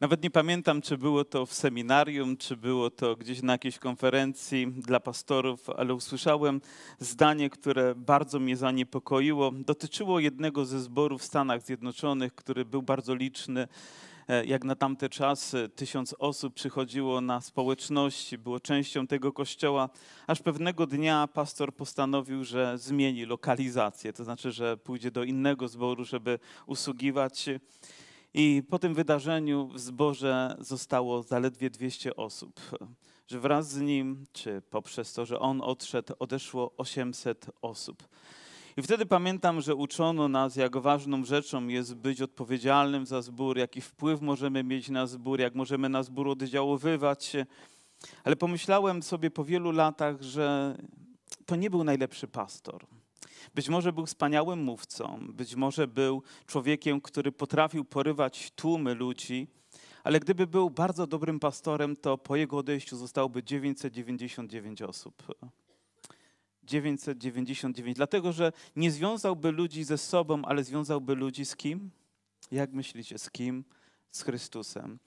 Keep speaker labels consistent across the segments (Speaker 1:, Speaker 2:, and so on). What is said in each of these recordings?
Speaker 1: Nawet nie pamiętam, czy było to w seminarium, czy było to gdzieś na jakiejś konferencji dla pastorów, ale usłyszałem zdanie, które bardzo mnie zaniepokoiło. Dotyczyło jednego ze zborów w Stanach Zjednoczonych, który był bardzo liczny. E, Jak na tamte czasy tysiąc osób przychodziło na społeczności, było częścią tego kościoła, aż pewnego dnia pastor postanowił, że zmieni lokalizację, to znaczy, że pójdzie do innego zboru, żeby usługiwać. I po tym wydarzeniu w zborze zostało zaledwie 200 osób. Że wraz z nim, czy poprzez to, że on odszedł, odeszło 800 osób. I wtedy pamiętam, że uczono nas, jak ważną rzeczą jest być odpowiedzialnym za zbór, jaki wpływ możemy mieć na zbór, jak możemy na zbór oddziaływać. Ale pomyślałem sobie po wielu latach, że to nie był najlepszy pastor. Być może był wspaniałym mówcą, być może był człowiekiem, który potrafił porywać tłumy ludzi, ale gdyby był bardzo dobrym pastorem, to po jego odejściu zostałoby 999 osób. 999, dlatego że nie związałby ludzi ze sobą, ale związałby ludzi z kim? Jak myślicie, z kim? Z Chrystusem.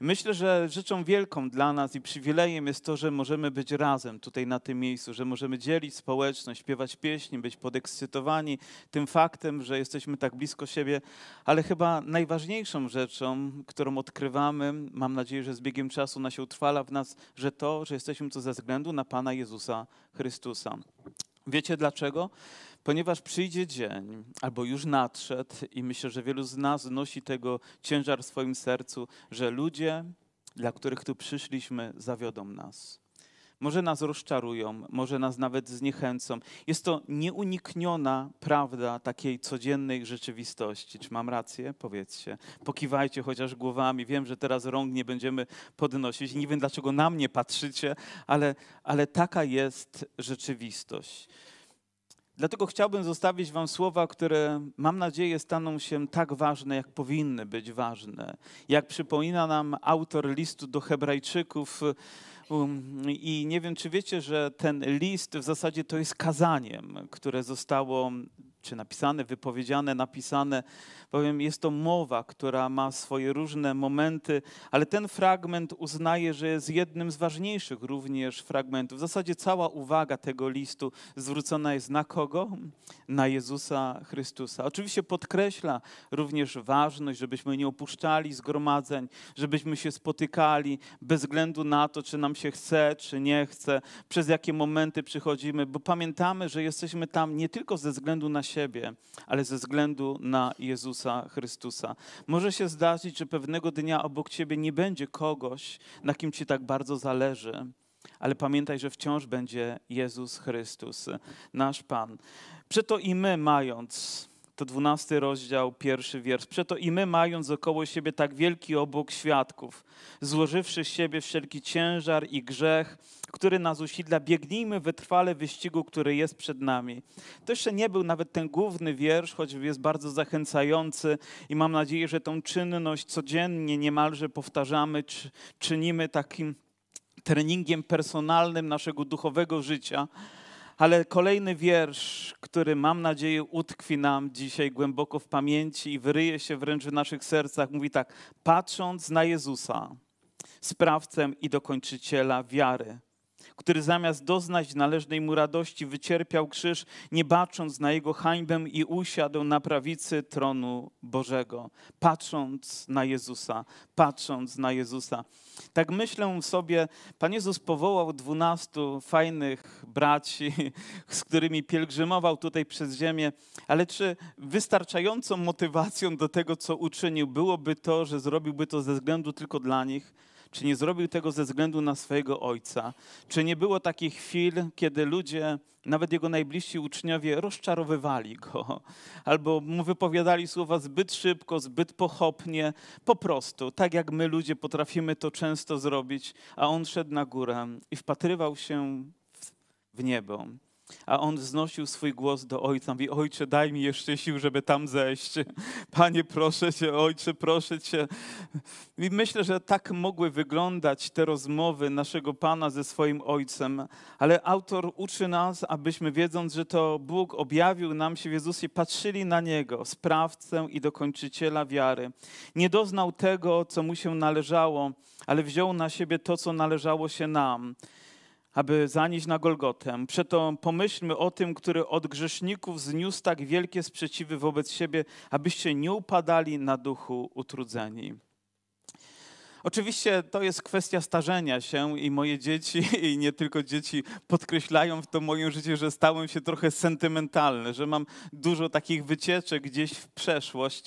Speaker 1: Myślę, że rzeczą wielką dla nas i przywilejem jest to, że możemy być razem tutaj na tym miejscu, że możemy dzielić społeczność, śpiewać pieśni, być podekscytowani tym faktem, że jesteśmy tak blisko siebie, ale chyba najważniejszą rzeczą, którą odkrywamy, mam nadzieję, że z biegiem czasu ona się utrwala w nas, że to, że jesteśmy tu ze względu na Pana Jezusa Chrystusa. Wiecie dlaczego? Ponieważ przyjdzie dzień, albo już nadszedł, i myślę, że wielu z nas nosi tego ciężar w swoim sercu, że ludzie, dla których tu przyszliśmy, zawiodą nas. Może nas rozczarują, może nas nawet zniechęcą. Jest to nieunikniona prawda takiej codziennej rzeczywistości. Czy mam rację? Powiedzcie. Pokiwajcie chociaż głowami. Wiem, że teraz rąk nie będziemy podnosić. Nie wiem, dlaczego na mnie patrzycie, ale, ale taka jest rzeczywistość. Dlatego chciałbym zostawić Wam słowa, które mam nadzieję staną się tak ważne, jak powinny być ważne. Jak przypomina nam autor listu do Hebrajczyków. Um, I nie wiem, czy wiecie, że ten list w zasadzie to jest kazaniem, które zostało czy napisane, wypowiedziane, napisane, bowiem jest to mowa, która ma swoje różne momenty, ale ten fragment uznaje, że jest jednym z ważniejszych również fragmentów. W zasadzie cała uwaga tego listu zwrócona jest na kogo? Na Jezusa Chrystusa. Oczywiście podkreśla również ważność, żebyśmy nie opuszczali zgromadzeń, żebyśmy się spotykali bez względu na to, czy nam się chce, czy nie chce, przez jakie momenty przychodzimy, bo pamiętamy, że jesteśmy tam nie tylko ze względu na siebie, ale ze względu na Jezusa Chrystusa. Może się zdarzyć, że pewnego dnia obok ciebie nie będzie kogoś, na kim ci tak bardzo zależy, ale pamiętaj, że wciąż będzie Jezus Chrystus, nasz Pan. Przeto i my, mając to dwunasty rozdział, pierwszy wiersz. Przeto i my, mając około siebie tak wielki obok świadków, złożywszy z siebie wszelki ciężar i grzech, który nas usidla, biegnijmy wytrwale wyścigu, który jest przed nami. To jeszcze nie był nawet ten główny wiersz, choć jest bardzo zachęcający i mam nadzieję, że tą czynność codziennie niemalże powtarzamy, czy, czynimy takim treningiem personalnym naszego duchowego życia. Ale kolejny wiersz, który mam nadzieję utkwi nam dzisiaj głęboko w pamięci i wyryje się wręcz w naszych sercach, mówi tak: patrząc na Jezusa, sprawcę i dokończyciela wiary, który zamiast doznać należnej mu radości wycierpiał krzyż, nie bacząc na jego hańbę i usiadł na prawicy tronu Bożego. Patrząc na Jezusa, patrząc na Jezusa. Tak myślę sobie, Pan Jezus powołał dwunastu fajnych braci, z którymi pielgrzymował tutaj przez ziemię, ale czy wystarczającą motywacją do tego, co uczynił, byłoby to, że zrobiłby to ze względu tylko dla nich? Czy nie zrobił tego ze względu na swojego ojca? Czy nie było takich chwil, kiedy ludzie, nawet jego najbliżsi uczniowie, rozczarowywali go, albo mu wypowiadali słowa zbyt szybko, zbyt pochopnie, po prostu, tak jak my ludzie potrafimy to często zrobić, a on szedł na górę i wpatrywał się w, niebo. A on wznosił swój głos do ojca. Mówi, ojcze, daj mi jeszcze sił, żeby tam zejść. Panie, proszę cię, ojcze, proszę cię. I myślę, że tak mogły wyglądać te rozmowy naszego Pana ze swoim ojcem. Ale autor uczy nas, abyśmy wiedząc, że to Bóg objawił nam się w Jezusie, patrzyli na Niego, sprawcę i dokończyciela wiary. Nie doznał tego, co mu się należało, ale wziął na siebie to, co należało się nam aby zanieść na Golgotę. Przeto pomyślmy o tym, który od grzeszników zniósł tak wielkie sprzeciwy wobec siebie, abyście nie upadali na duchu utrudzeni. Oczywiście to jest kwestia starzenia się i moje dzieci, i nie tylko dzieci, podkreślają w to moje życie, że stałem się trochę sentymentalny, że mam dużo takich wycieczek gdzieś w przeszłość.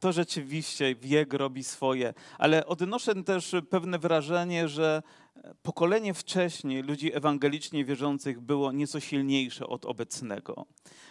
Speaker 1: To rzeczywiście wiek robi swoje, ale odnoszę też pewne wrażenie, że pokolenie wcześniej ludzi ewangelicznie wierzących było nieco silniejsze od obecnego.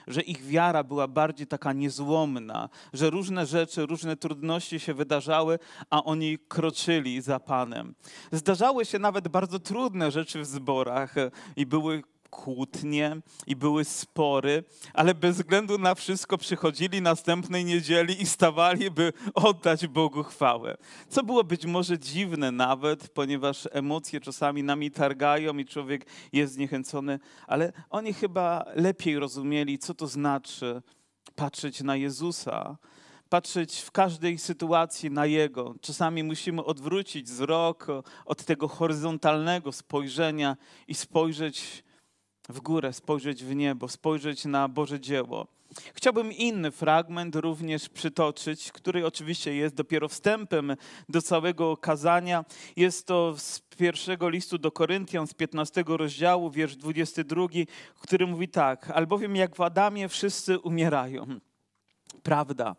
Speaker 1: Że ich wiara była bardziej taka niezłomna, że różne rzeczy, różne trudności się wydarzały, a oni kroczyli za Panem. Zdarzały się nawet bardzo trudne rzeczy w zborach i były kłótnie i były spory, ale bez względu na wszystko przychodzili następnej niedzieli i stawali, by oddać Bogu chwałę. Co było być może dziwne nawet, ponieważ emocje czasami nami targają i człowiek jest zniechęcony, ale oni chyba lepiej rozumieli, co to znaczy patrzeć na Jezusa, patrzeć w każdej sytuacji na Jego. Czasami musimy odwrócić wzrok od tego horyzontalnego spojrzenia i spojrzeć w górę, spojrzeć w niebo, spojrzeć na Boże dzieło. Chciałbym inny fragment również przytoczyć, który oczywiście jest dopiero wstępem do całego kazania. Jest to z pierwszego listu do Koryntian, z 15 rozdziału, wiersz 22, który mówi tak: Albowiem jak w Adamie wszyscy umierają. Prawda.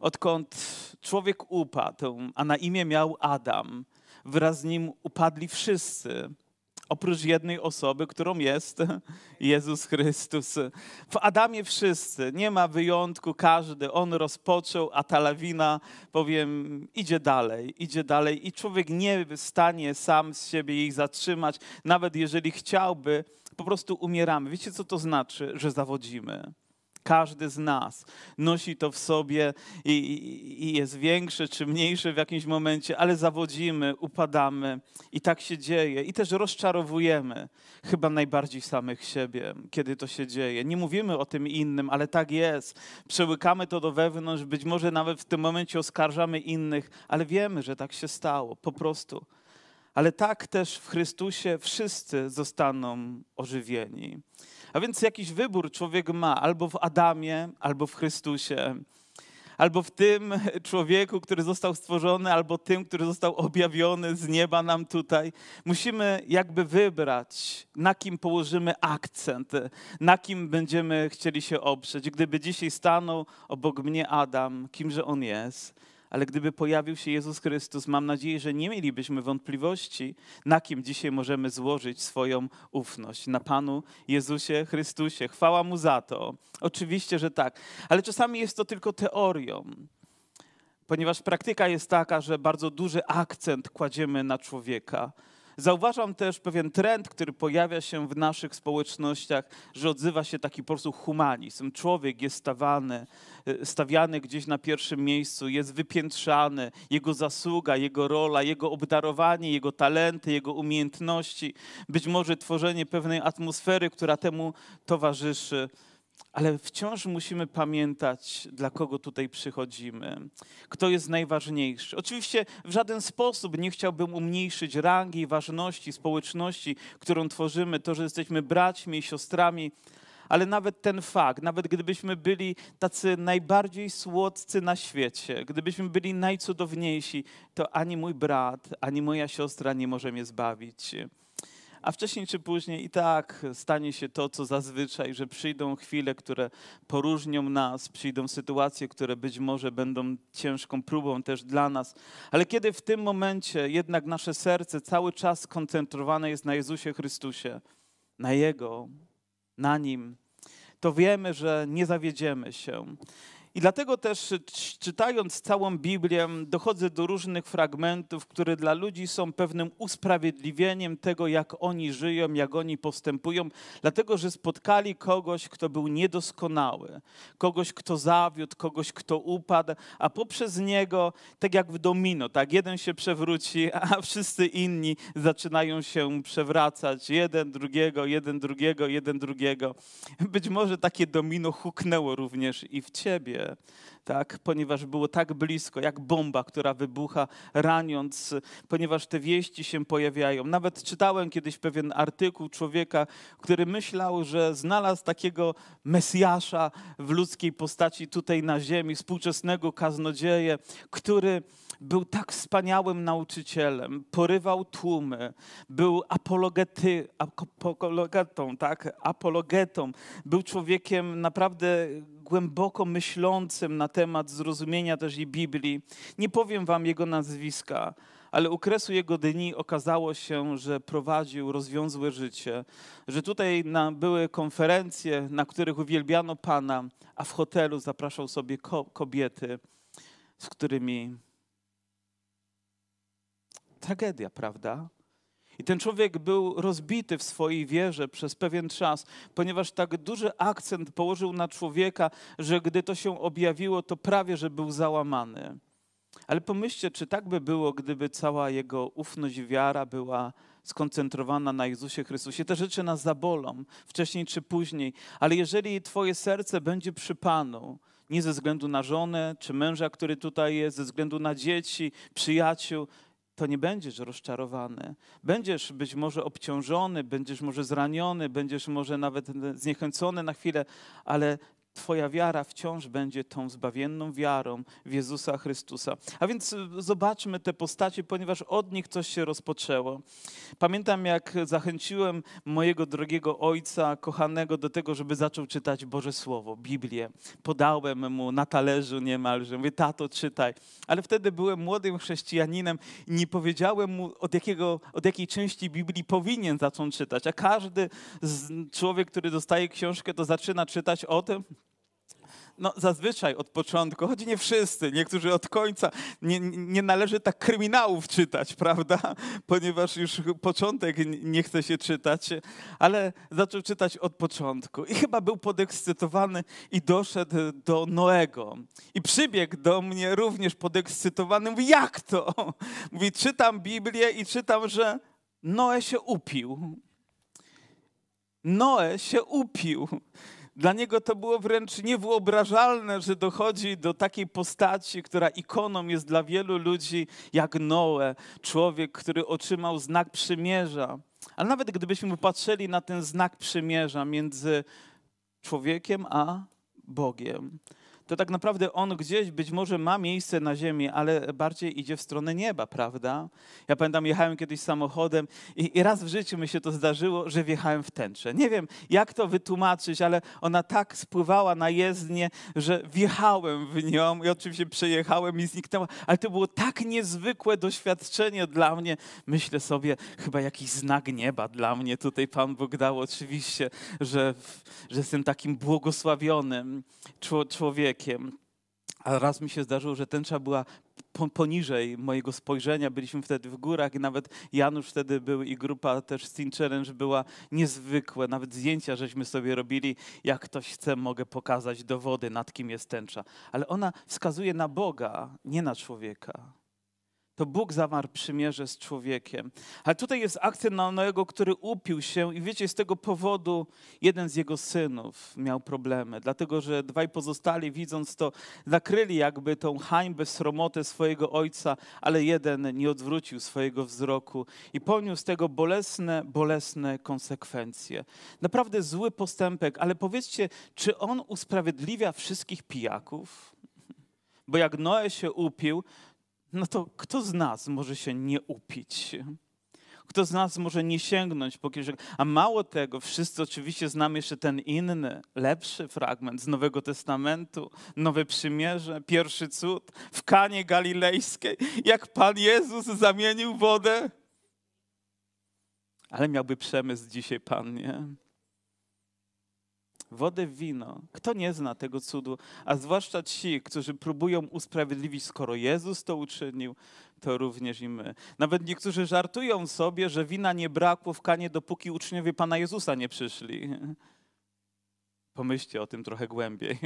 Speaker 1: Odkąd człowiek upadł, a na imię miał Adam, wraz z nim upadli wszyscy oprócz jednej osoby, którą jest Jezus Chrystus. W Adamie wszyscy, nie ma wyjątku, każdy. On rozpoczął, a ta lawina, powiem, idzie dalej, idzie dalej i człowiek nie w stanie sam z siebie jej zatrzymać, nawet jeżeli chciałby, po prostu umieramy. Wiecie, co to znaczy, że zawodzimy? Każdy z nas nosi to w sobie i, i, jest większe czy mniejsze w jakimś momencie, ale zawodzimy, upadamy i tak się dzieje. I też rozczarowujemy chyba najbardziej samych siebie, kiedy to się dzieje. Nie mówimy o tym innym, ale tak jest. Przełykamy to do wewnątrz, być może nawet w tym momencie oskarżamy innych, ale wiemy, że tak się stało, po prostu. Ale tak też w Chrystusie wszyscy zostaną ożywieni. A więc jakiś wybór człowiek ma albo w Adamie, albo w Chrystusie. Albo w tym człowieku, który został stworzony, albo tym, który został objawiony z nieba nam tutaj. Musimy jakby wybrać, na kim położymy akcent, na kim będziemy chcieli się oprzeć. Gdyby dzisiaj stanął obok mnie Adam, kimże on jest, ale gdyby pojawił się Jezus Chrystus, mam nadzieję, że nie mielibyśmy wątpliwości, na kim dzisiaj możemy złożyć swoją ufność. Na Panu Jezusie Chrystusie. Chwała Mu za to. Oczywiście, że tak. Ale czasami jest to tylko teorią ponieważ praktyka jest taka, że bardzo duży akcent kładziemy na człowieka. Zauważam też pewien trend, który pojawia się w naszych społecznościach, że odzywa się taki po prostu humanizm. Człowiek jest stawany, e, stawiany gdzieś na pierwszym miejscu, jest wypiętrzany, jego zasługa, jego rola, jego obdarowanie, jego talenty, jego umiejętności, być może tworzenie pewnej atmosfery, która temu towarzyszy ale wciąż musimy pamiętać, dla kogo tutaj przychodzimy, kto jest najważniejszy. Oczywiście w żaden sposób nie chciałbym umniejszyć rangi i ważności społeczności, którą tworzymy, to, że jesteśmy braćmi i siostrami, ale nawet ten fakt, nawet gdybyśmy byli tacy najbardziej słodcy na świecie, gdybyśmy byli najcudowniejsi, to ani mój brat, ani moja siostra nie może mnie zbawić a wcześniej czy później i tak stanie się to, co zazwyczaj, że przyjdą chwile, które poróżnią nas, przyjdą sytuacje, które być może będą ciężką próbą też dla nas. Ale kiedy w tym momencie jednak nasze serce cały czas skoncentrowane jest na Jezusie Chrystusie, na Jego, na Nim, to wiemy, że nie zawiedziemy się. I dlatego też czytając całą Biblię, dochodzę do różnych fragmentów, które dla ludzi są pewnym usprawiedliwieniem tego, jak oni żyją, jak oni postępują, dlatego że spotkali kogoś, kto był niedoskonały, kogoś, kto zawiódł, kogoś, kto upadł, a poprzez niego, tak jak w domino, tak jeden się przewróci, a wszyscy inni zaczynają się przewracać, jeden drugiego, jeden drugiego, jeden drugiego. Być może takie domino huknęło również i w ciebie tak, ponieważ było tak blisko, jak bomba, która wybucha, raniąc, ponieważ te wieści się pojawiają. Nawet czytałem kiedyś pewien artykuł człowieka, który myślał, że znalazł takiego Mesjasza w ludzkiej postaci tutaj na ziemi, współczesnego kaznodzieję, który był tak wspaniałym nauczycielem, porywał tłumy, był apologety, apologetą, tak? apologetą, był człowiekiem naprawdę głęboko myślącym na temat zrozumienia też i Biblii. Nie powiem wam jego nazwiska, ale u kresu jego dni okazało się, że prowadził rozwiązłe życie, że tutaj na, były konferencje, na których uwielbiano Pana, a w hotelu zapraszał sobie ko kobiety, z którymi tragedia, prawda? I ten człowiek był rozbity w swojej wierze przez pewien czas, ponieważ tak duży akcent położył na człowieka, że gdy to się objawiło, to prawie że był załamany. Ale pomyślcie, czy tak by było, gdyby cała jego ufność wiara była skoncentrowana na Jezusie Chrystusie. Te rzeczy nas zabolą, wcześniej czy później, ale jeżeli Twoje serce będzie przy Panu, nie ze względu na żonę czy męża, który tutaj jest, ze względu na dzieci, przyjaciół, to nie będziesz rozczarowany. Będziesz być może obciążony, będziesz może zraniony, będziesz może nawet zniechęcony na chwilę, ale Twoja wiara wciąż będzie tą zbawienną wiarą w Jezusa Chrystusa. A więc y, zobaczmy te postacie, ponieważ od nich coś się rozpoczęło. Pamiętam, jak zachęciłem mojego drogiego ojca, kochanego, do tego, żeby zaczął czytać Boże Słowo, Biblię. Podałem mu na talerzu niemalże. Mówię, tato, czytaj. Ale wtedy byłem młodym chrześcijaninem i nie powiedziałem mu, od, jakiego, od jakiej części Biblii powinien zacząć czytać. A każdy człowiek, który dostaje książkę, to zaczyna czytać o tym, no, zazwyczaj od początku, choć nie wszyscy, niektórzy od końca, nie, nie należy tak kryminałów czytać, prawda? Ponieważ już początek nie chce się czytać, ale zaczął czytać od początku. I chyba był podekscytowany i doszedł do Noego. I przybiegł do mnie również podekscytowany. Mówi, jak to? Mówi, czytam Biblię i czytam, że Noe się upił. Noe się upił. Dla niego to było wręcz niewyobrażalne, że dochodzi do takiej postaci, która ikoną jest dla wielu ludzi, jak Noe, człowiek, który otrzymał znak przymierza. Ale nawet gdybyśmy popatrzyli na ten znak przymierza między człowiekiem a Bogiem, to tak naprawdę on gdzieś być może ma miejsce na ziemi, ale bardziej idzie w stronę nieba, prawda? Ja pamiętam, jechałem kiedyś samochodem i, i raz w życiu mi się to zdarzyło, że wjechałem w tęczę. Nie wiem, jak to wytłumaczyć, ale ona tak spływała na jezdnię, że wjechałem w nią i oczywiście przejechałem i zniknęła, ale to było tak niezwykłe doświadczenie dla mnie. Myślę sobie, chyba jakiś znak nieba dla mnie tutaj Pan Bóg dał oczywiście, że, że jestem takim błogosławionym człowiekiem człowiekiem. A raz mi się zdarzyło, że tęcza była poniżej mojego spojrzenia. Byliśmy wtedy w górach i nawet Janusz wtedy był i grupa też Steam Challenge była niezwykłe. Nawet zdjęcia żeśmy sobie robili. Jak ktoś chce, mogę pokazać dowody, nad kim jest tęcza. Ale ona wskazuje na Boga, nie na człowieka. To Bóg zawarł przymierze z człowiekiem. Ale tutaj jest akcent na Noego, który upił się i wiecie, z tego powodu jeden z jego synów miał problemy, dlatego że dwaj pozostali, widząc to, zakryli jakby tą hańbę, sromotę swojego ojca, ale jeden nie odwrócił swojego wzroku i poniósł tego bolesne, bolesne konsekwencje. Naprawdę zły postępek, ale powiedzcie, czy on usprawiedliwia wszystkich pijaków? Bo jak Noe się upił, no to kto z nas może się nie upić? Kto z nas może nie sięgnąć po kieszeni? A mało tego, wszyscy oczywiście znamy jeszcze ten inny, lepszy fragment z Nowego Testamentu, Nowe Przymierze, pierwszy cud w Kanie Galilejskiej, jak Pan Jezus zamienił wodę. Ale miałby przemysł dzisiaj Pan, nie? Wodę w wino. Kto nie zna tego cudu? A zwłaszcza ci, którzy próbują usprawiedliwić, skoro Jezus to uczynił, to również i my. Nawet niektórzy żartują sobie, że wina nie brakło w kanie, dopóki uczniowie Pana Jezusa nie przyszli. Pomyślcie o tym trochę głębiej.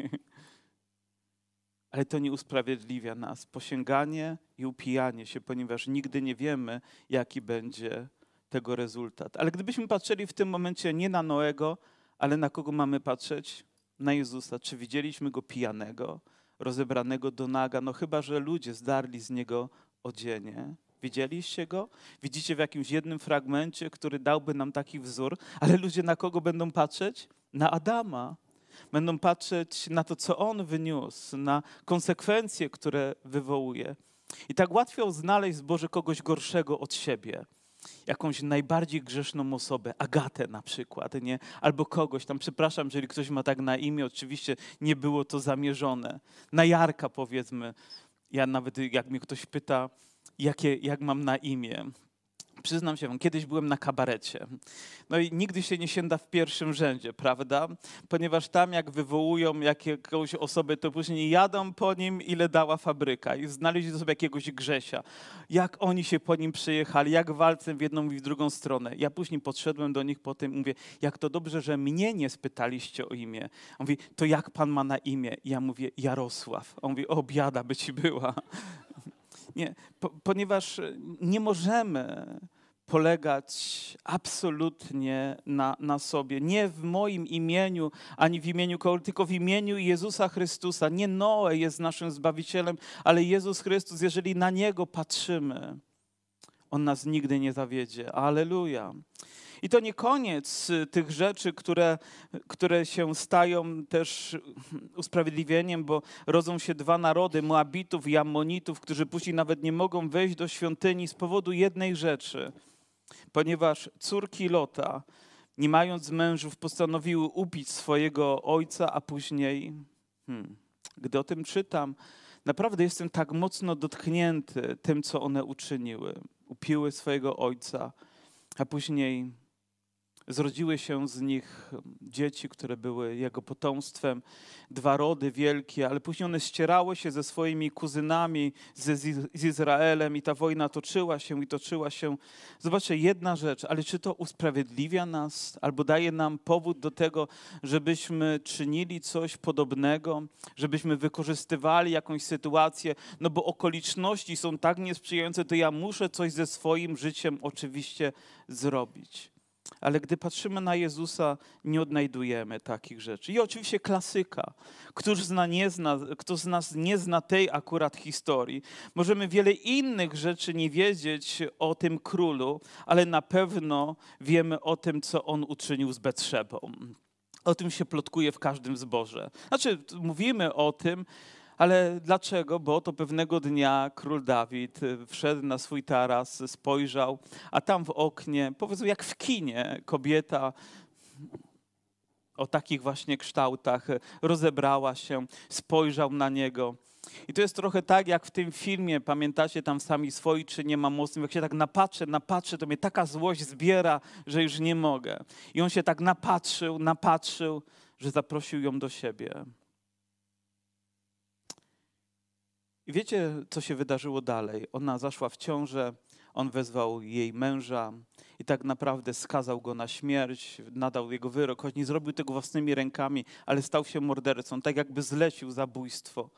Speaker 1: Ale to nie usprawiedliwia nas. Posięganie i upijanie się, ponieważ nigdy nie wiemy, jaki będzie tego rezultat. Ale gdybyśmy patrzyli w tym momencie nie na Noego, ale na kogo mamy patrzeć? Na Jezusa. Czy widzieliśmy go pijanego, rozebranego do naga? No chyba, że ludzie zdarli z niego odzienie. Widzieliście go? Widzicie w jakimś jednym fragmencie, który dałby nam taki wzór, ale ludzie na kogo będą patrzeć? Na Adama. Będą patrzeć na to, co on wyniósł, na konsekwencje, które wywołuje. I tak łatwiej znaleźć z Boże kogoś gorszego od siebie jakąś najbardziej grzeszną osobę, Agatę na przykład, nie? albo kogoś tam, przepraszam, jeżeli ktoś ma tak na imię, oczywiście nie było to zamierzone. Na Jarka powiedzmy, ja nawet jak mnie ktoś pyta, jakie, jak mam na imię, Przyznam się, kiedyś byłem na kabarecie. No i nigdy się nie sięda w pierwszym rzędzie, prawda? Ponieważ tam jak wywołują jakąś osobę, to później jadą po nim, ile dała fabryka i znaleźli sobie jakiegoś Grzesia. Jak oni się po nim przyjechali, jak walcem w jedną i w drugą stronę. Ja później podszedłem do nich po tym mówię, jak to dobrze, że mnie nie spytaliście o imię. On mówi, to jak pan ma na imię? Ja mówię, Jarosław. On mówi, o biada by ci była. Nie, po, ponieważ nie możemy polegać absolutnie na, na sobie. Nie w moim imieniu, ani w imieniu kogoś, tylko w imieniu Jezusa Chrystusa. Nie Noe jest naszym Zbawicielem, ale Jezus Chrystus, jeżeli na Niego patrzymy, On nas nigdy nie zawiedzie. Aleluja. I to nie koniec y, tych rzeczy, które, które się stają też usprawiedliwieniem, bo rodzą się dwa narody, Moabitów i Ammonitów, którzy później nawet nie mogą wejść do świątyni z powodu jednej rzeczy. Ponieważ córki Lota, nie mając mężów, postanowiły upić swojego ojca, a później, hmm, gdy o tym czytam, naprawdę jestem tak mocno dotknięty tym, co one uczyniły. Upiły swojego ojca, a później Zrodziły się z nich dzieci, które były jego potomstwem, dwa rody wielkie, ale później one ścierały się ze swoimi kuzynami, z, z Izraelem i ta wojna toczyła się i toczyła się. Zobaczcie, jedna rzecz, ale czy to usprawiedliwia nas, albo daje nam powód do tego, żebyśmy czynili coś podobnego, żebyśmy wykorzystywali jakąś sytuację, no bo okoliczności są tak niesprzyjające, to ja muszę coś ze swoim życiem oczywiście zrobić. Ale gdy patrzymy na Jezusa, nie odnajdujemy takich rzeczy. I oczywiście klasyka. Któż z, nas nie zna, kto z nas nie zna tej akurat historii? Możemy wiele innych rzeczy nie wiedzieć o tym królu, ale na pewno wiemy o tym, co on uczynił z Betrzebą. O tym się plotkuje w każdym zborze. Znaczy, mówimy o tym, ale dlaczego? Bo to pewnego dnia król Dawid y, wszedł na swój taras, spojrzał, a tam w oknie, powiedzmy jak w kinie, kobieta o takich właśnie kształtach y, rozebrała się, spojrzał na niego. I to jest trochę tak, jak w tym filmie, pamiętacie, tam sami swoi, czy nie ma mocnych, jak się tak napatrzę, napatrzę, to mnie taka złość zbiera, że już nie mogę. I on się tak napatrzył, napatrzył, że zaprosił ją do siebie. I wiecie, co się wydarzyło dalej? Ona zaszła w ciążę, on wezwał jej męża i tak naprawdę skazał go na śmierć, nadał jego wyrok, choć nie zrobił tego własnymi rękami, ale stał się mordercą, tak jakby zlecił zabójstwo.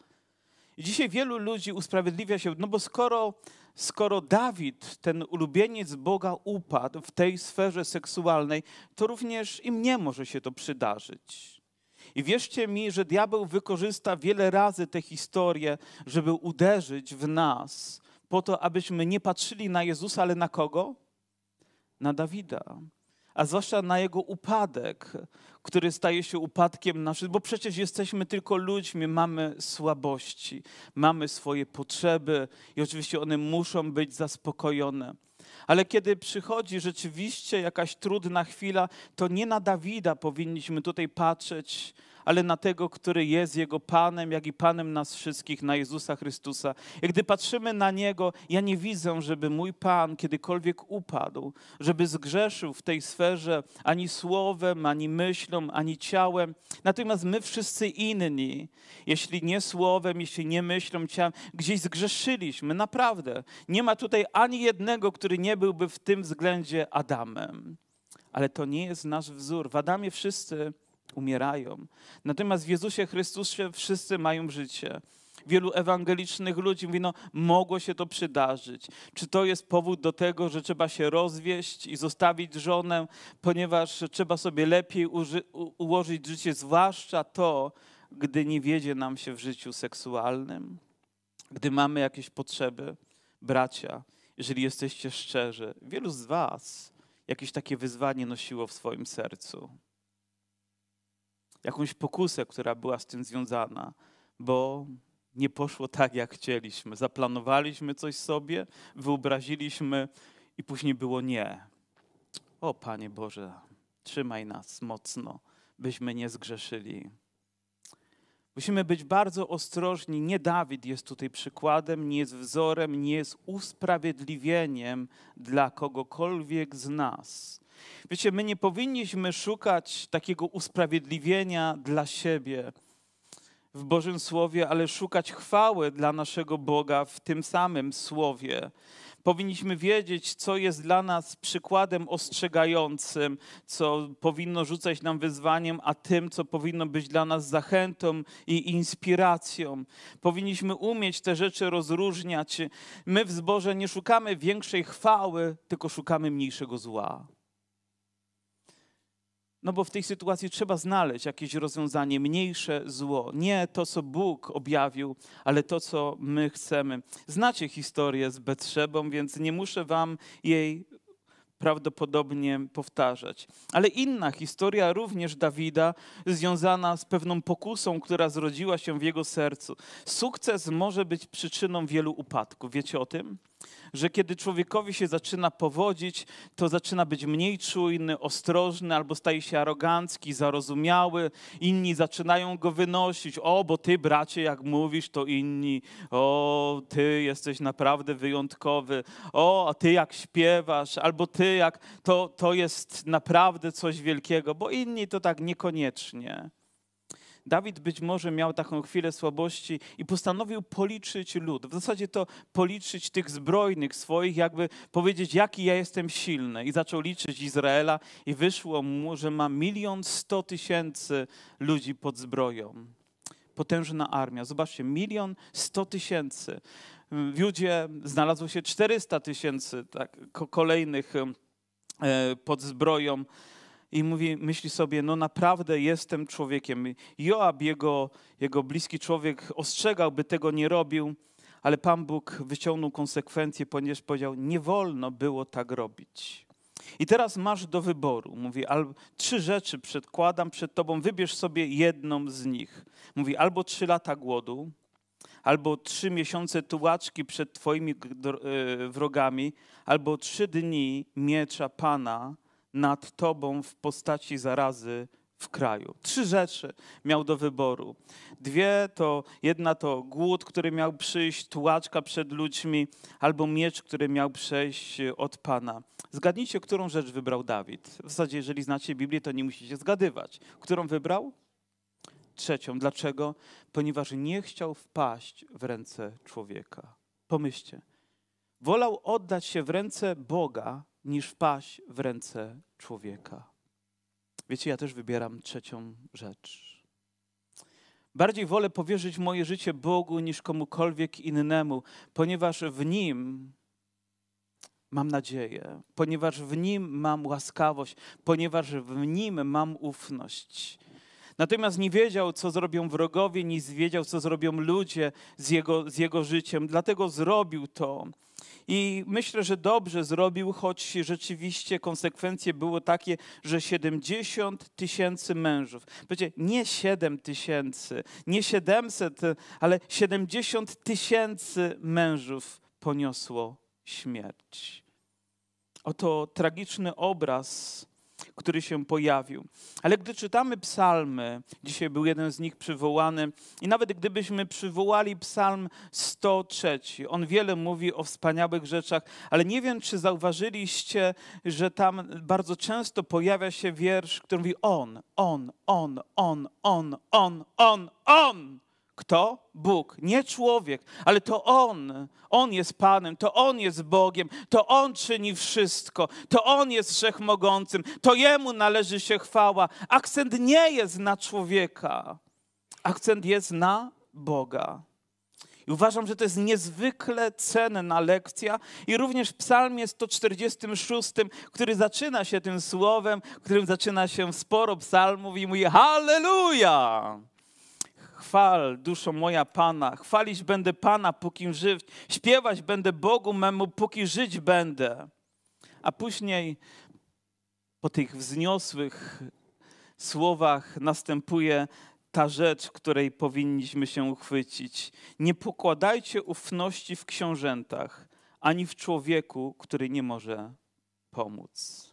Speaker 1: I dzisiaj wielu ludzi usprawiedliwia się, no bo skoro, skoro Dawid, ten ulubieniec Boga, upadł w tej sferze seksualnej, to również i mnie może się to przydarzyć. I wierzcie mi, że diabeł wykorzysta wiele razy tę historię, żeby uderzyć w nas, po to, abyśmy nie patrzyli na Jezusa, ale na kogo? Na Dawida. A zwłaszcza na jego upadek, który staje się upadkiem naszym, bo przecież jesteśmy tylko ludźmi, mamy słabości, mamy swoje potrzeby i oczywiście one muszą być zaspokojone. Ale kiedy przychodzi rzeczywiście jakaś trudna chwila, to nie na Dawida powinniśmy tutaj patrzeć, ale na tego, który jest Jego Panem, jak i Panem nas wszystkich, na Jezusa Chrystusa. I gdy patrzymy na Niego, ja nie widzę, żeby mój Pan kiedykolwiek upadł, żeby zgrzeszył w tej sferze ani słowem, ani myślą, ani ciałem. Natomiast my wszyscy inni, jeśli nie słowem, jeśli nie myślą, ciałem, gdzieś zgrzeszyliśmy, naprawdę. Nie ma tutaj ani jednego, który nie byłby w tym względzie Adamem. Ale to nie jest nasz wzór. W Adamie wszyscy umierają. Natomiast w Jezusie Chrystusie wszyscy mają życie. Wielu ewangelicznych ludzi mówi, no mogło się to przydarzyć. Czy to jest powód do tego, że trzeba się rozwieść i zostawić żonę, ponieważ trzeba sobie lepiej ułożyć życie, zwłaszcza to, gdy nie wiedzie nam się w życiu seksualnym, gdy mamy jakieś potrzeby. Bracia, jeżeli jesteście szczerzy, wielu z Was jakieś takie wyzwanie nosiło w swoim sercu. Jakąś pokusę, która była z tym związana, bo nie poszło tak, jak chcieliśmy. Zaplanowaliśmy coś sobie, wyobraziliśmy i później było nie. O Panie Boże, trzymaj nas mocno, byśmy nie zgrzeszyli. Musimy być bardzo ostrożni. Nie Dawid jest tutaj przykładem, nie jest wzorem, nie jest usprawiedliwieniem dla kogokolwiek z nas. Wiecie, my nie powinniśmy szukać takiego usprawiedliwienia dla siebie w Bożym Słowie, ale szukać chwały dla naszego Boga w tym samym Słowie. Powinniśmy wiedzieć, co jest dla nas przykładem ostrzegającym, co powinno rzucać nam wyzwaniem, a tym, co powinno być dla nas zachętą i inspiracją. Powinniśmy umieć te rzeczy rozróżniać. My w zborze nie szukamy większej chwały, tylko szukamy mniejszego zła. No bo w tej sytuacji trzeba znaleźć jakieś rozwiązanie, mniejsze zło. Nie to, co Bóg objawił, ale to, co my chcemy. Znacie historię z Betrzebą, więc nie muszę wam jej prawdopodobnie powtarzać. Ale inna historia, również Dawida, związana z pewną pokusą, która zrodziła się w jego sercu. Sukces może być przyczyną wielu upadków. Wiecie o tym? Że kiedy człowiekowi się zaczyna powodzić, to zaczyna być mniej czujny, ostrożny albo staje się arogancki, zarozumiały. Inni zaczynają go wynosić. O, bo ty, bracie, jak mówisz, to inni. O, ty jesteś naprawdę wyjątkowy. O, a ty jak śpiewasz, albo ty jak to, to jest naprawdę coś wielkiego, bo inni to tak niekoniecznie. Dawid być może miał taką chwilę słabości i postanowił policzyć lud. W zasadzie to policzyć tych zbrojnych swoich, jakby powiedzieć, jaki ja jestem silny. I zaczął liczyć Izraela i wyszło mu, że ma milion sto tysięcy ludzi pod zbroją. Potężna armia. Zobaczcie, milion sto tysięcy. W Judzie znalazło się 400 tysięcy tak, kolejnych e, pod zbroją i mówi, myśli sobie, no naprawdę jestem człowiekiem. Joab, jego, jego bliski człowiek, ostrzegał, by tego nie robił, ale Pan Bóg wyciągnął konsekwencje, ponieważ powiedział, nie wolno było tak robić. I teraz masz do wyboru. Mówi, albo trzy rzeczy przedkładam przed tobą, wybierz sobie jedną z nich. Mówi, albo trzy lata głodu, albo trzy miesiące tułaczki przed twoimi e, wrogami, albo trzy dni miecza Pana, nad tobą w postaci zarazy w kraju. Trzy rzeczy miał do wyboru. Dwie to, jedna to głód, który miał przyjść, tułaczka przed ludźmi, albo miecz, który miał przejść od Pana. Zgadnijcie, którą rzecz wybrał Dawid. W zasadzie, jeżeli znacie Biblię, to nie musicie zgadywać. Którą wybrał? Trzecią. Dlaczego? Ponieważ nie chciał wpaść w ręce człowieka. Pomyślcie. Wolał oddać się w ręce Boga, niż wpaść w ręce człowieka. Wiecie, ja też wybieram trzecią rzecz. Bardziej wolę powierzyć moje życie Bogu niż komukolwiek innemu, ponieważ w Nim mam nadzieję, ponieważ w Nim mam łaskawość, ponieważ w Nim mam ufność. Natomiast nie wiedział, co zrobią wrogowie, nie wiedział, co zrobią ludzie z jego, z jego życiem, dlatego zrobił to. I myślę, że dobrze zrobił, choć rzeczywiście konsekwencje były takie, że 70 tysięcy mężów, będzie nie 7 tysięcy, nie 700, ale 70 tysięcy mężów poniosło śmierć. Oto tragiczny obraz który się pojawił. Ale gdy czytamy psalmy, dzisiaj był jeden z nich przywołany, i nawet gdybyśmy przywołali psalm 103, on wiele mówi o wspaniałych rzeczach, ale nie wiem, czy zauważyliście, że tam bardzo często pojawia się wiersz, który mówi on, on, on, on, on, on, on, on. Kto? Bóg, nie człowiek, ale to On. On jest Panem, to On jest Bogiem, to On czyni wszystko, to On jest wszechmogącym, to Jemu należy się chwała. Akcent nie jest na człowieka, akcent jest na Boga. I uważam, że to jest niezwykle cenna lekcja. I również w psalmie 146, który zaczyna się tym słowem, którym zaczyna się sporo psalmów i mówi Halleluja! Chwal, duszo moja Pana, chwalić będę Pana, póki żyć, śpiewać będę Bogu memu, póki żyć będę. A później po tych wzniosłych słowach następuje ta rzecz, której powinniśmy się uchwycić. Nie pokładajcie ufności w książętach, ani w człowieku, który nie może pomóc.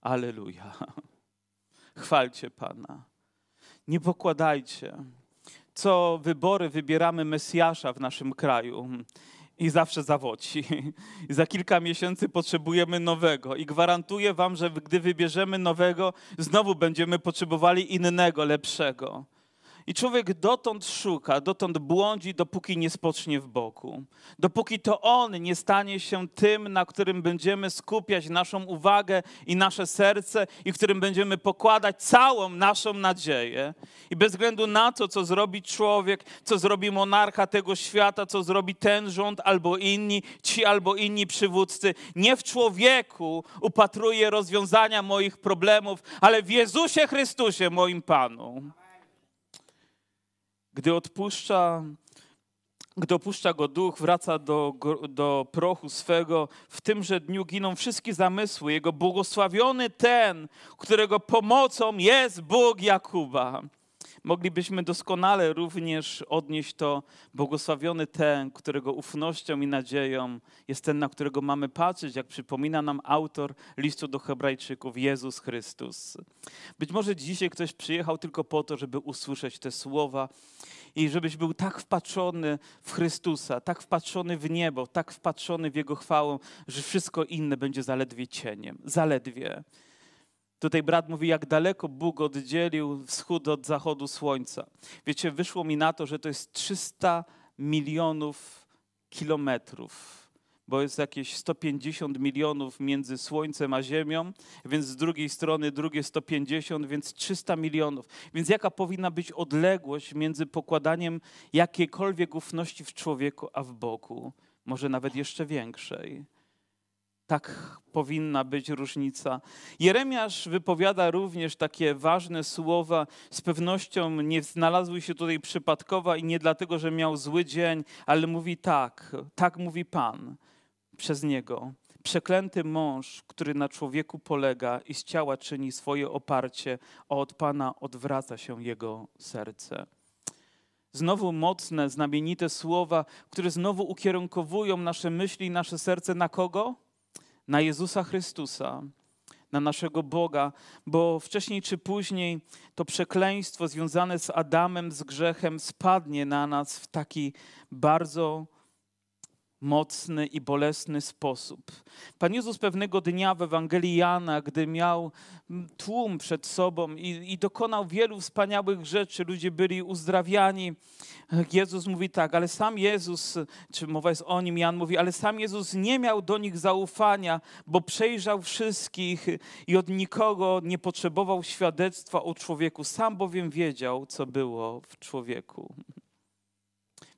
Speaker 1: Aleluja. Chwalcie Pana nie pokładajcie. Co wybory wybieramy Mesjasza w naszym kraju i zawsze zawodzi. I za kilka miesięcy potrzebujemy nowego. I gwarantuję Wam, że gdy wybierzemy nowego, znowu będziemy potrzebowali innego, lepszego. I człowiek dotąd szuka, dotąd błądzi, dopóki nie spocznie w boku. Dopóki to on nie stanie się tym, na którym będziemy skupiać naszą uwagę i nasze serce, i którym będziemy pokładać całą naszą nadzieję. I bez względu na to, co zrobi człowiek, co zrobi monarcha tego świata, co zrobi ten rząd albo inni, ci albo inni przywódcy, nie w człowieku upatruję rozwiązania moich problemów, ale w Jezusie Chrystusie, moim Panu. Gdy odpuszcza, gdy opuszcza go duch, wraca do, do prochu swego, w tymże dniu giną wszystkie zamysły. Jego błogosławiony ten, którego pomocą jest Bóg Jakuba. Moglibyśmy doskonale również odnieść to, błogosławiony ten, którego ufnością i nadzieją jest ten, na którego mamy patrzeć, jak przypomina nam autor listu do Hebrajczyków, Jezus Chrystus. Być może dzisiaj ktoś przyjechał tylko po to, żeby usłyszeć te słowa i żebyś był tak wpatrzony w Chrystusa, tak wpatrzony w niebo, tak wpatrzony w Jego chwałę, że wszystko inne będzie zaledwie cieniem. Zaledwie. Tutaj brat mówi, jak daleko Bóg oddzielił wschód od zachodu słońca. Wiecie, wyszło mi na to, że to jest 300 milionów kilometrów bo jest jakieś 150 milionów między Słońcem a Ziemią, więc z drugiej strony drugie 150, więc 300 milionów. Więc jaka powinna być odległość między pokładaniem jakiejkolwiek ufności w człowieku, a w Bogu? Może nawet jeszcze większej. Tak powinna być różnica. Jeremiasz wypowiada również takie ważne słowa. Z pewnością nie znalazły się tutaj przypadkowo i nie dlatego, że miał zły dzień, ale mówi tak, tak mówi Pan przez niego. Przeklęty mąż, który na człowieku polega i z ciała czyni swoje oparcie, a od Pana odwraca się jego serce. Znowu mocne, znamienite słowa, które znowu ukierunkowują nasze myśli i nasze serce na kogo? Na Jezusa Chrystusa, na naszego Boga, bo wcześniej czy później to przekleństwo związane z Adamem, z grzechem spadnie na nas w taki bardzo mocny i bolesny sposób. Pan Jezus pewnego dnia w Ewangelii Jana, gdy miał tłum przed sobą i, i, dokonał wielu wspaniałych rzeczy, ludzie byli uzdrawiani. Jezus mówi tak, ale sam Jezus, czy mowa jest o nim, Jan mówi, ale sam Jezus nie miał do nich zaufania, bo przejrzał wszystkich i od nikogo nie potrzebował świadectwa o człowieku. Sam bowiem wiedział, co było w człowieku.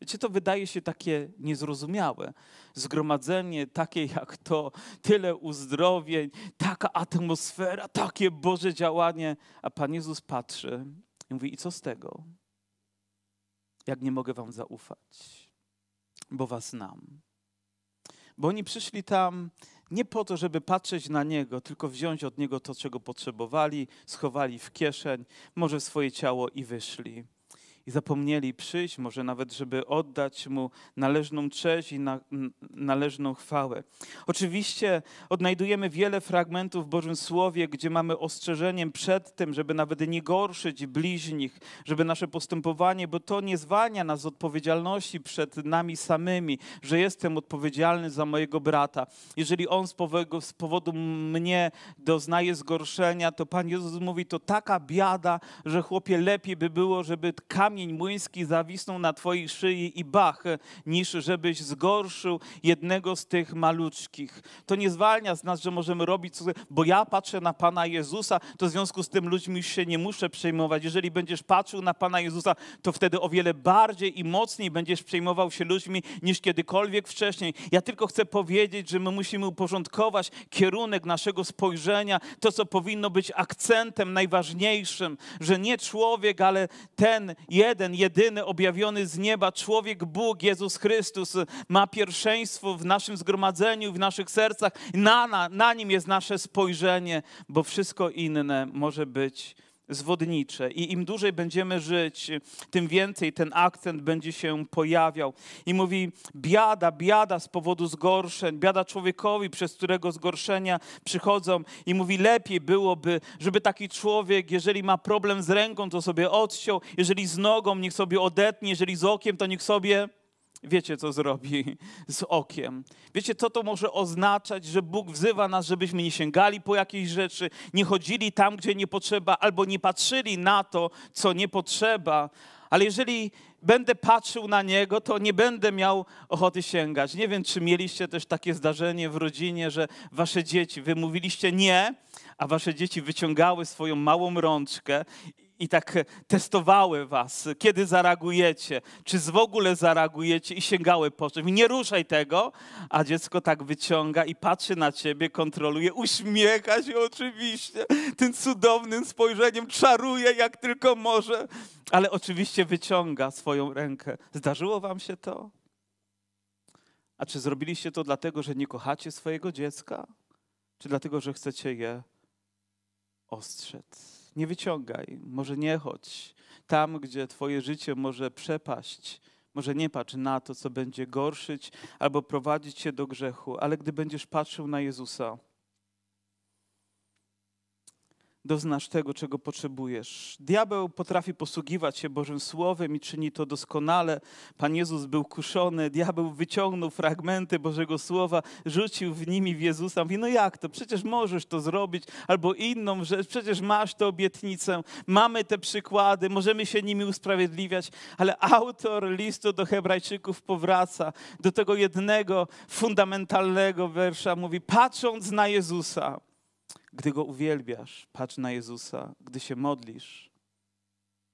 Speaker 1: Wiecie, to wydaje się takie niezrozumiałe. Zgromadzenie takie jak to, tyle uzdrowień, taka atmosfera, takie Boże działanie. A Pan Jezus patrzy i mówi: I co z tego? Jak nie mogę Wam zaufać, bo Was znam. Bo oni przyszli tam nie po to, żeby patrzeć na Niego, tylko wziąć od Niego to, czego potrzebowali, schowali w kieszeń, może swoje ciało i wyszli. I zapomnieli przyjść, może nawet, żeby oddać Mu należną cześć i na, należną chwałę. Oczywiście odnajdujemy wiele fragmentów w Bożym Słowie, gdzie mamy ostrzeżeniem przed tym, żeby nawet nie gorszyć bliźnich, żeby nasze postępowanie, bo to nie zwalnia nas z odpowiedzialności przed nami samymi, że jestem odpowiedzialny za mojego brata. Jeżeli on z powodu, z powodu mnie doznaje zgorszenia, to Pan Jezus mówi, to taka biada, że chłopie lepiej by było, żeby kamień młyński zawisnął na twojej szyi i bach, niż żebyś zgorszył jednego z tych maluczkich. To nie zwalnia z nas, że możemy robić, bo ja patrzę na Pana Jezusa, to w związku z tym ludźmi się nie muszę przejmować. Jeżeli będziesz patrzył na Pana Jezusa, to wtedy o wiele bardziej i mocniej będziesz przejmował się ludźmi niż kiedykolwiek wcześniej. Ja tylko chcę powiedzieć, że my musimy uporządkować kierunek naszego spojrzenia, to co powinno być akcentem najważniejszym, że nie człowiek, ale ten jeden, jedyny objawiony z nieba, człowiek Bóg, Jezus Chrystus ma pierwszeństwo w naszym zgromadzeniu, w naszych sercach. Na, na, na nim jest nasze spojrzenie, bo wszystko inne może być zwodnicze. I im dłużej będziemy żyć, tym więcej ten akcent będzie się pojawiał. I mówi: biada, biada z powodu zgorszeń, biada człowiekowi, przez którego zgorszenia przychodzą. I mówi: lepiej byłoby, żeby taki człowiek, jeżeli ma problem z ręką, to sobie odciął, jeżeli z nogą, niech sobie odetnie, jeżeli z okiem, to niech sobie Wiecie, co zrobi z okiem. Wiecie, co to może oznaczać, że Bóg wzywa nas, żebyśmy nie sięgali po jakieś rzeczy, nie chodzili tam, gdzie nie potrzeba, albo nie patrzyli na to, co nie potrzeba. Ale jeżeli będę patrzył na Niego, to nie będę miał ochoty sięgać. Nie wiem, czy mieliście też takie zdarzenie w rodzinie, że wasze dzieci, wy mówiliście nie, a wasze dzieci wyciągały swoją małą rączkę i tak testowały was, kiedy zareagujecie, czy w ogóle zareagujecie i sięgały po czymś. Nie ruszaj tego, a dziecko tak wyciąga i patrzy na ciebie, kontroluje, uśmiecha się oczywiście, tym cudownym spojrzeniem czaruje jak tylko może, ale oczywiście wyciąga swoją rękę. Zdarzyło wam się to? A czy zrobiliście to dlatego, że nie kochacie swojego dziecka? Czy dlatego, że chcecie je ostrzec? Nie wyciągaj, może nie chodź. Tam, gdzie Twoje życie może przepaść, może nie patrz na to, co będzie gorszyć albo prowadzić cię do grzechu, ale gdy będziesz patrzył na Jezusa, doznasz tego, czego potrzebujesz. Diabeł potrafi posługiwać się Bożym Słowem i czyni to doskonale. Pan Jezus był kuszony, diabeł wyciągnął fragmenty Bożego Słowa, rzucił w nimi w Jezusa. Mówi, no jak to? Przecież możesz to zrobić. Albo inną rzecz, przecież masz tę obietnicę, mamy te przykłady, możemy się nimi usprawiedliwiać. Ale autor listu do hebrajczyków powraca do tego jednego fundamentalnego wersza. Mówi, patrząc na Jezusa, gdy Go uwielbiasz, patrz na Jezusa. Gdy się modlisz,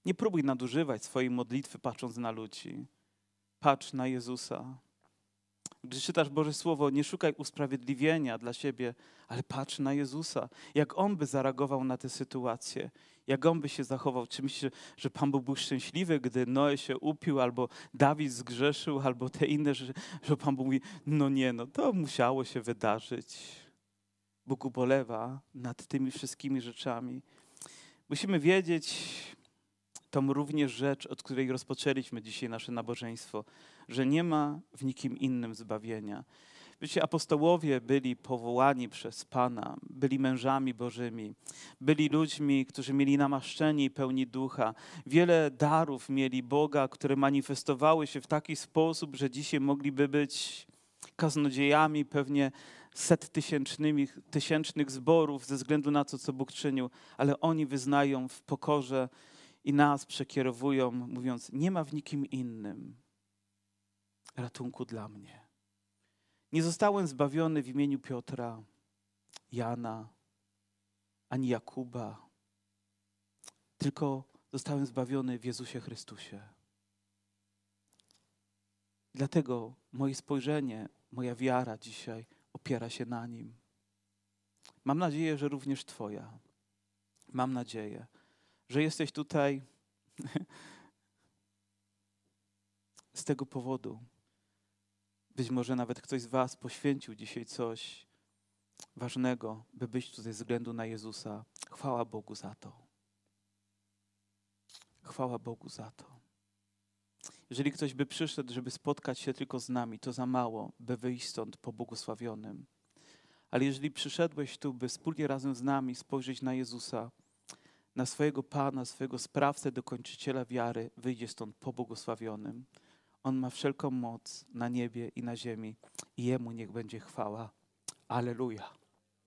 Speaker 1: nie próbuj nadużywać swojej modlitwy patrząc na ludzi. Patrz na Jezusa. Gdy czytasz Boże Słowo, nie szukaj usprawiedliwienia dla siebie, ale patrz na Jezusa. Jak On by zareagował na tę sytuację, jak On by się zachował. Czy myślisz, że Pan Bóg był szczęśliwy, gdy Noe się upił, albo Dawid zgrzeszył, albo te inne, że, że Pan Bóg mówi, no nie, no to musiało się wydarzyć. Bóg ubolewa nad tymi wszystkimi rzeczami. Musimy wiedzieć tą również rzecz, od której rozpoczęliśmy dzisiaj nasze nabożeństwo, że nie ma w nikim innym zbawienia. Wiecie, apostołowie byli powołani przez Pana, byli mężami Bożymi, byli ludźmi, którzy mieli namaszczenie i pełni ducha. Wiele darów mieli Boga, które manifestowały się w taki sposób, że dzisiaj mogliby być kaznodziejami, pewnie set tysięcznych, zborów ze względu na to, co Bóg czynił, ale oni wyznają w pokorze i nas przekierowują, mówiąc: Nie ma w nikim innym ratunku dla mnie. Nie zostałem zbawiony w imieniu Piotra, Jana, ani Jakuba, tylko zostałem zbawiony w Jezusie Chrystusie. Dlatego moje spojrzenie, moja wiara dzisiaj opiera się na Nim. Mam nadzieję, że również Twoja. Mam nadzieję, że jesteś tutaj z tego powodu. Być może nawet ktoś z Was poświęcił dzisiaj coś ważnego, by być tutaj ze względu na Jezusa. Chwała Bogu za to. Chwała Bogu za to. Jeżeli ktoś by przyszedł, żeby spotkać się tylko z nami, to za mało, by wyjść stąd pobłogosławionym. Ale jeżeli przyszedłeś tu, by wspólnie razem z nami spojrzeć na Jezusa, na swojego Pana, swojego sprawcę, dokończyciela wiary, wyjdzie stąd pobłogosławionym. On ma wszelką moc na niebie i na ziemi i Jemu niech będzie chwała. Aleluja.